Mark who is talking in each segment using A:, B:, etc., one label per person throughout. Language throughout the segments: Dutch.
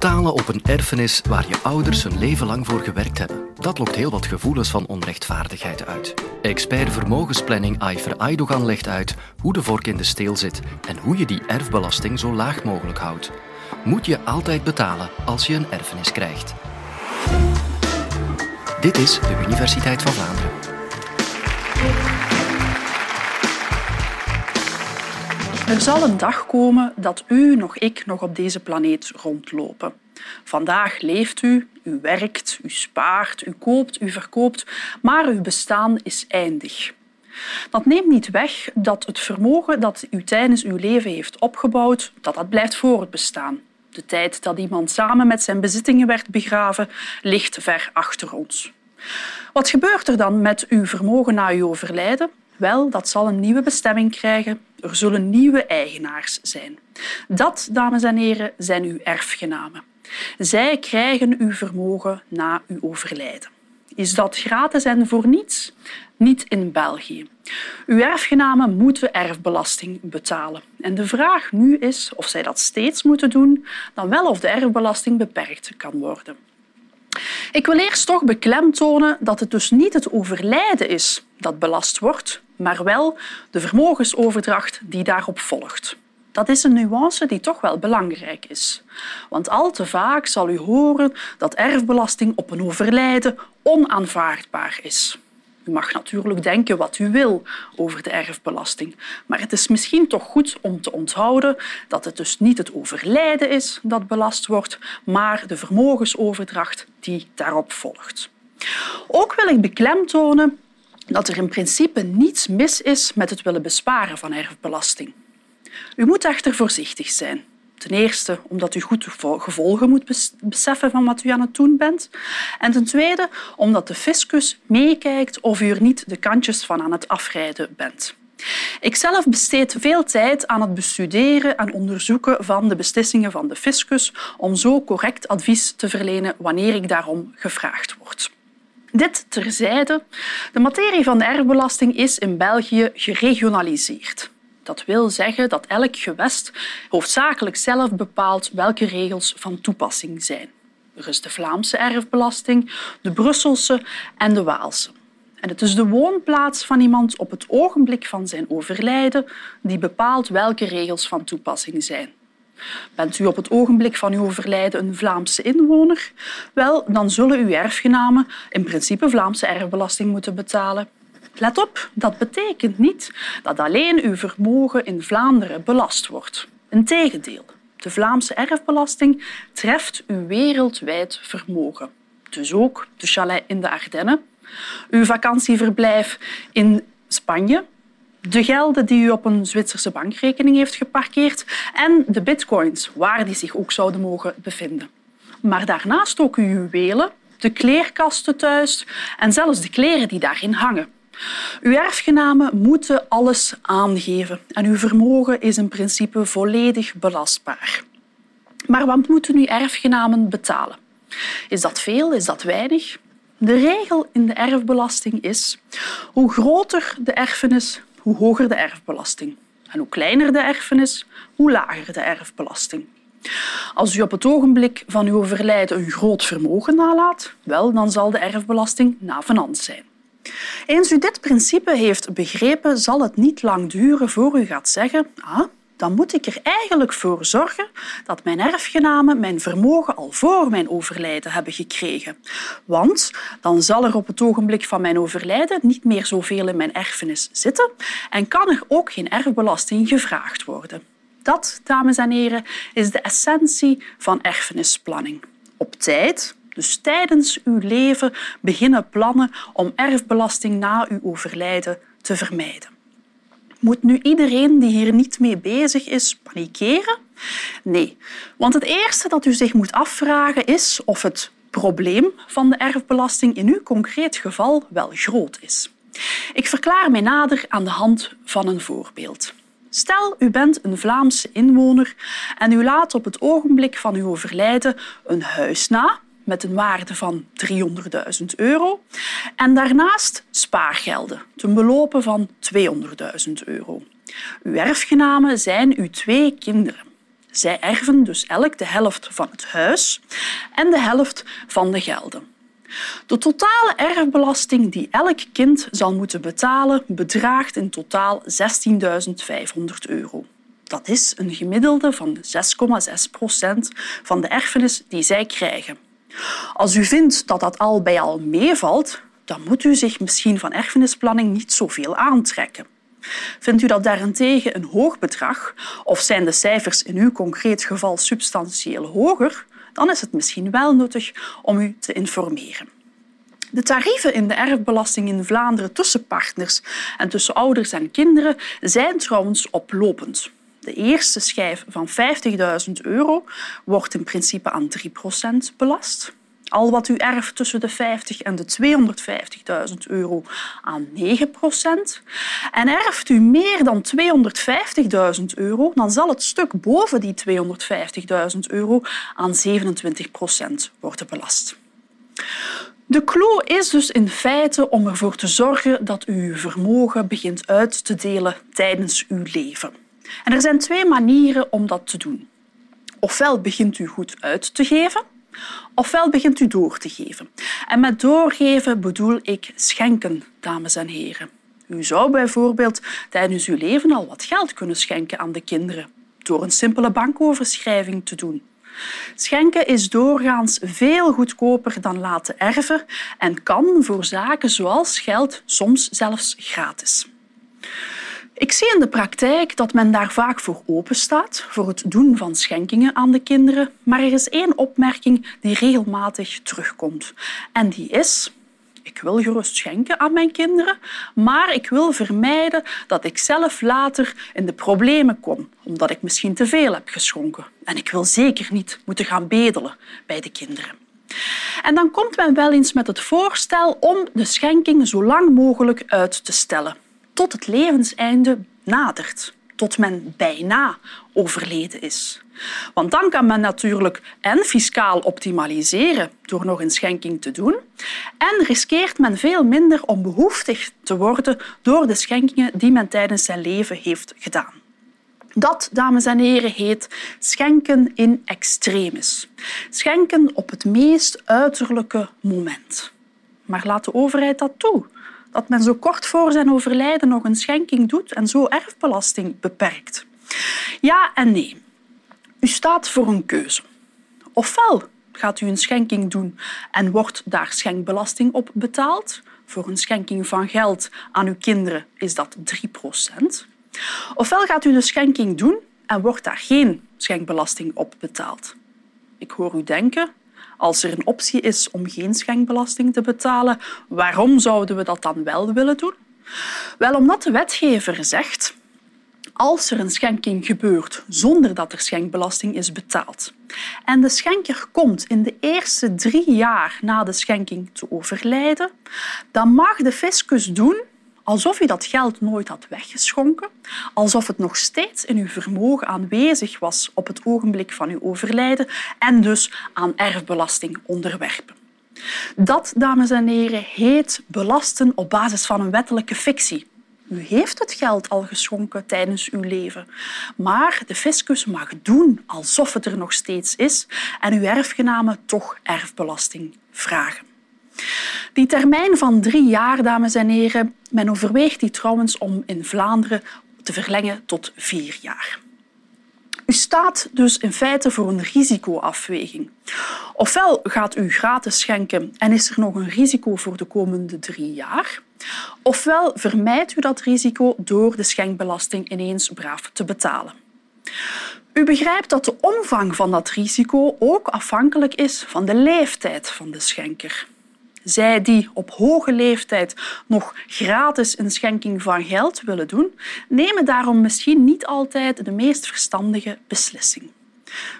A: Betalen op een erfenis waar je ouders hun leven lang voor gewerkt hebben. Dat lokt heel wat gevoelens van onrechtvaardigheid uit. Expert vermogensplanning Ayfer Aydogan legt uit hoe de vork in de steel zit en hoe je die erfbelasting zo laag mogelijk houdt. Moet je altijd betalen als je een erfenis krijgt? Dit is de Universiteit van Vlaanderen.
B: Er zal een dag komen dat u nog ik nog op deze planeet rondlopen. Vandaag leeft u, u werkt, u spaart, u koopt, u verkoopt, maar uw bestaan is eindig. Dat neemt niet weg dat het vermogen dat u tijdens uw leven heeft opgebouwd, dat dat blijft voortbestaan. De tijd dat iemand samen met zijn bezittingen werd begraven, ligt ver achter ons. Wat gebeurt er dan met uw vermogen na uw overlijden? Wel, dat zal een nieuwe bestemming krijgen. Er zullen nieuwe eigenaars zijn. Dat, dames en heren, zijn uw erfgenamen. Zij krijgen uw vermogen na uw overlijden. Is dat gratis en voor niets? Niet in België. Uw erfgenamen moeten erfbelasting betalen. En de vraag nu is of zij dat steeds moeten doen, dan wel of de erfbelasting beperkt kan worden. Ik wil eerst toch beklemtonen dat het dus niet het overlijden is dat belast wordt, maar wel de vermogensoverdracht die daarop volgt. Dat is een nuance die toch wel belangrijk is. Want al te vaak zal u horen dat erfbelasting op een overlijden onaanvaardbaar is. U mag natuurlijk denken wat u wil over de erfbelasting, maar het is misschien toch goed om te onthouden dat het dus niet het overlijden is dat belast wordt, maar de vermogensoverdracht die daarop volgt. Ook wil ik beklemtonen dat er in principe niets mis is met het willen besparen van erfbelasting. U moet echter voorzichtig zijn. Ten eerste omdat u goed de gevolgen moet beseffen van wat u aan het doen bent. En ten tweede omdat de fiscus meekijkt of u er niet de kantjes van aan het afrijden bent. Ikzelf besteed veel tijd aan het bestuderen en onderzoeken van de beslissingen van de fiscus om zo correct advies te verlenen wanneer ik daarom gevraagd word. Dit terzijde. De materie van de erfbelasting is in België geregionaliseerd. Dat wil zeggen dat elk gewest hoofdzakelijk zelf bepaalt welke regels van toepassing zijn. Er is de Vlaamse erfbelasting, de Brusselse en de Waalse. En het is de woonplaats van iemand op het ogenblik van zijn overlijden die bepaalt welke regels van toepassing zijn. Bent u op het ogenblik van uw overlijden een Vlaamse inwoner? Wel, dan zullen uw erfgenamen in principe Vlaamse erfbelasting moeten betalen. Let op, dat betekent niet dat alleen uw vermogen in Vlaanderen belast wordt. Integendeel, de Vlaamse erfbelasting treft uw wereldwijd vermogen. Dus ook de chalet in de Ardennen, uw vakantieverblijf in Spanje, de gelden die u op een Zwitserse bankrekening heeft geparkeerd en de bitcoins, waar die zich ook zouden mogen bevinden. Maar daarnaast ook uw juwelen, de kleerkasten thuis en zelfs de kleren die daarin hangen. Uw erfgenamen moeten alles aangeven en uw vermogen is in principe volledig belastbaar. Maar wat moeten uw erfgenamen betalen? Is dat veel? Is dat weinig? De regel in de erfbelasting is hoe groter de erfenis, hoe hoger de erfbelasting. En hoe kleiner de erfenis, hoe lager de erfbelasting. Als u op het ogenblik van uw overlijden een groot vermogen nalaat, wel, dan zal de erfbelasting navenant zijn. Eens u dit principe heeft begrepen, zal het niet lang duren voor u gaat zeggen ah, dan moet ik er eigenlijk voor zorgen dat mijn erfgenamen mijn vermogen al voor mijn overlijden hebben gekregen. Want dan zal er op het ogenblik van mijn overlijden niet meer zoveel in mijn erfenis zitten en kan er ook geen erfbelasting gevraagd worden. Dat, dames en heren, is de essentie van erfenisplanning. Op tijd, dus tijdens uw leven beginnen plannen om erfbelasting na uw overlijden te vermijden. Moet nu iedereen die hier niet mee bezig is panikeren? Nee, want het eerste dat u zich moet afvragen is of het probleem van de erfbelasting in uw concreet geval wel groot is. Ik verklaar mij nader aan de hand van een voorbeeld. Stel, u bent een Vlaamse inwoner en u laat op het ogenblik van uw overlijden een huis na met een waarde van 300.000 euro en daarnaast spaargelden ten belopen van 200.000 euro. Uw erfgenamen zijn uw twee kinderen. Zij erven dus elk de helft van het huis en de helft van de gelden. De totale erfbelasting die elk kind zal moeten betalen bedraagt in totaal 16.500 euro. Dat is een gemiddelde van 6,6 procent van de erfenis die zij krijgen. Als u vindt dat dat al bij al meevalt, dan moet u zich misschien van erfenisplanning niet zoveel aantrekken. Vindt u dat daarentegen een hoog bedrag of zijn de cijfers in uw concreet geval substantieel hoger, dan is het misschien wel nuttig om u te informeren. De tarieven in de erfbelasting in Vlaanderen tussen partners en tussen ouders en kinderen zijn trouwens oplopend. De eerste schijf van 50.000 euro wordt in principe aan 3% belast. Al wat u erft tussen de 50 en de 250.000 euro aan 9% En erft u meer dan 250.000 euro, dan zal het stuk boven die 250.000 euro aan 27% worden belast. De clue is dus in feite om ervoor te zorgen dat u uw vermogen begint uit te delen tijdens uw leven. En er zijn twee manieren om dat te doen. Ofwel begint u goed uit te geven, ofwel begint u door te geven. En met doorgeven bedoel ik schenken, dames en heren. U zou bijvoorbeeld tijdens uw leven al wat geld kunnen schenken aan de kinderen door een simpele bankoverschrijving te doen. Schenken is doorgaans veel goedkoper dan laten erven en kan voor zaken zoals geld soms zelfs gratis. Ik zie in de praktijk dat men daar vaak voor open staat, voor het doen van schenkingen aan de kinderen. Maar er is één opmerking die regelmatig terugkomt. En die is ik wil gerust schenken aan mijn kinderen, maar ik wil vermijden dat ik zelf later in de problemen kom, omdat ik misschien te veel heb geschonken. En ik wil zeker niet moeten gaan bedelen bij de kinderen. En dan komt men wel eens met het voorstel om de schenking zo lang mogelijk uit te stellen, tot het levenseinde nadert tot men bijna overleden is. Want dan kan men natuurlijk en fiscaal optimaliseren door nog een schenking te doen en riskeert men veel minder om behoeftig te worden door de schenkingen die men tijdens zijn leven heeft gedaan. Dat, dames en heren, heet schenken in extremis. Schenken op het meest uiterlijke moment. Maar laat de overheid dat toe dat men zo kort voor zijn overlijden nog een schenking doet en zo erfbelasting beperkt? Ja en nee. U staat voor een keuze. Ofwel gaat u een schenking doen en wordt daar schenkbelasting op betaald. Voor een schenking van geld aan uw kinderen is dat 3% Ofwel gaat u de schenking doen en wordt daar geen schenkbelasting op betaald. Ik hoor u denken, als er een optie is om geen schenkbelasting te betalen, waarom zouden we dat dan wel willen doen? Wel, omdat de wetgever zegt als er een schenking gebeurt zonder dat er schenkbelasting is betaald en de schenker komt in de eerste drie jaar na de schenking te overlijden, dan mag de fiscus doen alsof u dat geld nooit had weggeschonken, alsof het nog steeds in uw vermogen aanwezig was op het ogenblik van uw overlijden en dus aan erfbelasting onderwerpen. Dat, dames en heren, heet belasten op basis van een wettelijke fictie. U heeft het geld al geschonken tijdens uw leven, maar de fiscus mag doen alsof het er nog steeds is en uw erfgenamen toch erfbelasting vragen. Die termijn van drie jaar, dames en heren, men overweegt die trouwens om in Vlaanderen te verlengen tot vier jaar. U staat dus in feite voor een risicoafweging. Ofwel gaat u gratis schenken en is er nog een risico voor de komende drie jaar, ofwel vermijdt u dat risico door de schenkbelasting ineens braaf te betalen. U begrijpt dat de omvang van dat risico ook afhankelijk is van de leeftijd van de schenker. Zij die op hoge leeftijd nog gratis een schenking van geld willen doen, nemen daarom misschien niet altijd de meest verstandige beslissing.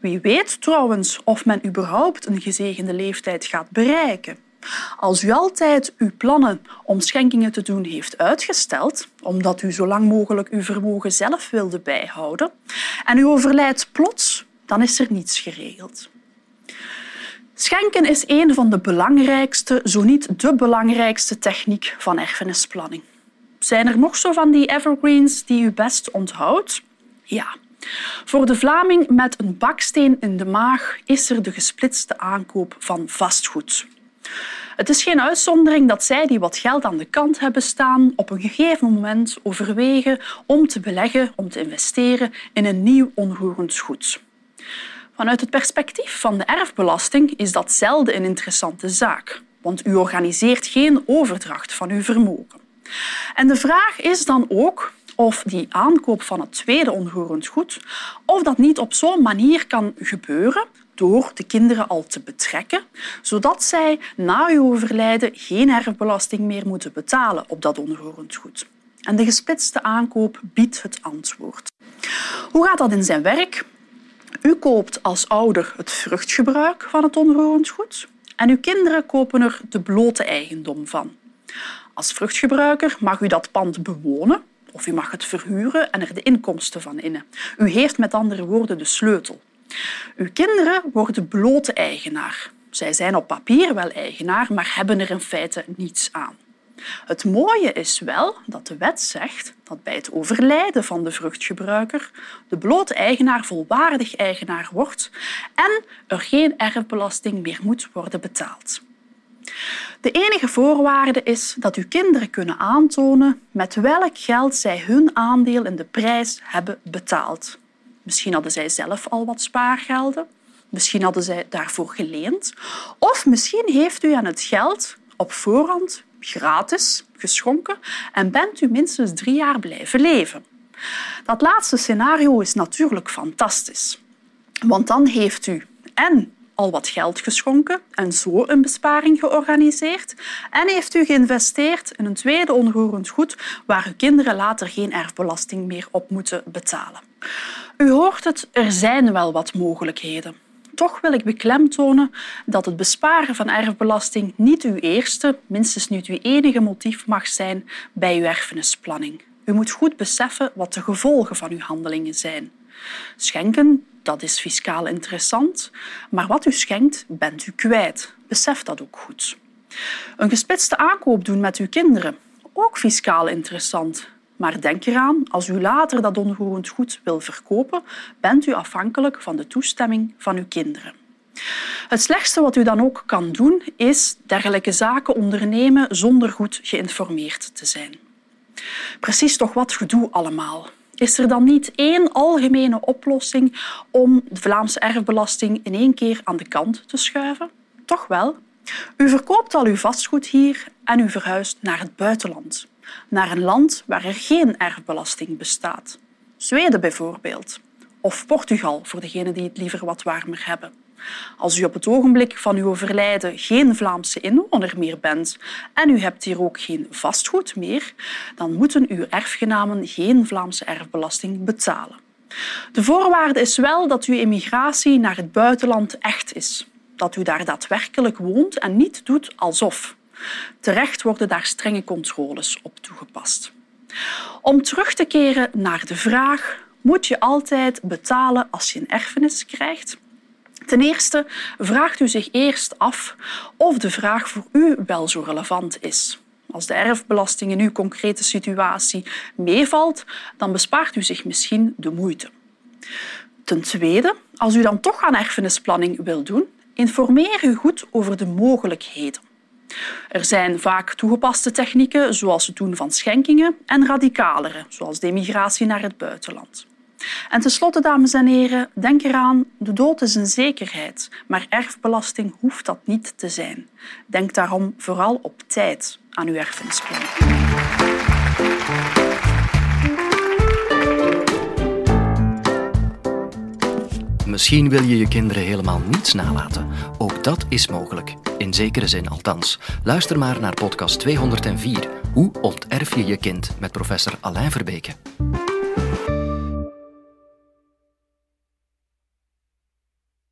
B: Wie weet trouwens of men überhaupt een gezegende leeftijd gaat bereiken. Als u altijd uw plannen om schenkingen te doen heeft uitgesteld, omdat u zo lang mogelijk uw vermogen zelf wilde bijhouden, en u overlijdt plots, dan is er niets geregeld. Schenken is een van de belangrijkste, zo niet de belangrijkste techniek van erfenisplanning. Zijn er nog zo van die evergreens die u best onthoudt? Ja. Voor de Vlaming met een baksteen in de maag is er de gesplitste aankoop van vastgoed. Het is geen uitzondering dat zij die wat geld aan de kant hebben staan op een gegeven moment overwegen om te beleggen, om te investeren in een nieuw onroerend goed. Vanuit het perspectief van de erfbelasting is dat zelden een interessante zaak, want u organiseert geen overdracht van uw vermogen. En de vraag is dan ook of die aankoop van het tweede onroerend goed, of dat niet op zo'n manier kan gebeuren door de kinderen al te betrekken, zodat zij na uw overlijden geen erfbelasting meer moeten betalen op dat onroerend goed. En de gesplitste aankoop biedt het antwoord. Hoe gaat dat in zijn werk? U koopt als ouder het vruchtgebruik van het onroerend goed en uw kinderen kopen er de blote eigendom van. Als vruchtgebruiker mag u dat pand bewonen of u mag het verhuren en er de inkomsten van innen. U heeft met andere woorden de sleutel. Uw kinderen worden blote eigenaar. Zij zijn op papier wel eigenaar, maar hebben er in feite niets aan. Het mooie is wel dat de wet zegt dat bij het overlijden van de vruchtgebruiker de blote eigenaar volwaardig eigenaar wordt en er geen erfbelasting meer moet worden betaald. De enige voorwaarde is dat uw kinderen kunnen aantonen met welk geld zij hun aandeel in de prijs hebben betaald. Misschien hadden zij zelf al wat spaargelden, misschien hadden zij daarvoor geleend, of misschien heeft u aan het geld op voorhand gratis geschonken en bent u minstens drie jaar blijven leven. Dat laatste scenario is natuurlijk fantastisch, want dan heeft u en al wat geld geschonken en zo een besparing georganiseerd en heeft u geïnvesteerd in een tweede onroerend goed waar uw kinderen later geen erfbelasting meer op moeten betalen. U hoort het, er zijn wel wat mogelijkheden. Toch wil ik beklemtonen dat het besparen van erfbelasting niet uw eerste, minstens niet uw enige motief mag zijn bij uw erfenisplanning. U moet goed beseffen wat de gevolgen van uw handelingen zijn. Schenken, dat is fiscaal interessant, maar wat u schenkt, bent u kwijt. Besef dat ook goed. Een gespitste aankoop doen met uw kinderen, ook fiscaal interessant. Maar denk eraan, als u later dat onroerend goed wil verkopen, bent u afhankelijk van de toestemming van uw kinderen. Het slechtste wat u dan ook kan doen, is dergelijke zaken ondernemen zonder goed geïnformeerd te zijn. Precies toch wat gedoe allemaal. Is er dan niet één algemene oplossing om de Vlaamse erfbelasting in één keer aan de kant te schuiven? Toch wel. U verkoopt al uw vastgoed hier en u verhuist naar het buitenland naar een land waar er geen erfbelasting bestaat. Zweden bijvoorbeeld. Of Portugal, voor degenen die het liever wat warmer hebben. Als u op het ogenblik van uw overlijden geen Vlaamse inwoner meer bent en u hebt hier ook geen vastgoed meer, dan moeten uw erfgenamen geen Vlaamse erfbelasting betalen. De voorwaarde is wel dat uw emigratie naar het buitenland echt is. Dat u daar daadwerkelijk woont en niet doet alsof. Terecht worden daar strenge controles op toegepast. Om terug te keren naar de vraag, moet je altijd betalen als je een erfenis krijgt? Ten eerste vraagt u zich eerst af of de vraag voor u wel zo relevant is. Als de erfbelasting in uw concrete situatie meevalt, dan bespaart u zich misschien de moeite. Ten tweede, als u dan toch aan erfenisplanning wil doen, informeer u goed over de mogelijkheden. Er zijn vaak toegepaste technieken, zoals het doen van schenkingen, en radicalere, zoals de emigratie naar het buitenland. En tenslotte, dames en heren, denk eraan, de dood is een zekerheid, maar erfbelasting hoeft dat niet te zijn. Denk daarom vooral op tijd aan uw erfenisplan.
A: Misschien wil je je kinderen helemaal niets nalaten. Dat is mogelijk. In zekere zin althans. Luister maar naar podcast 204. Hoe onterf je je kind met professor Alain Verbeke.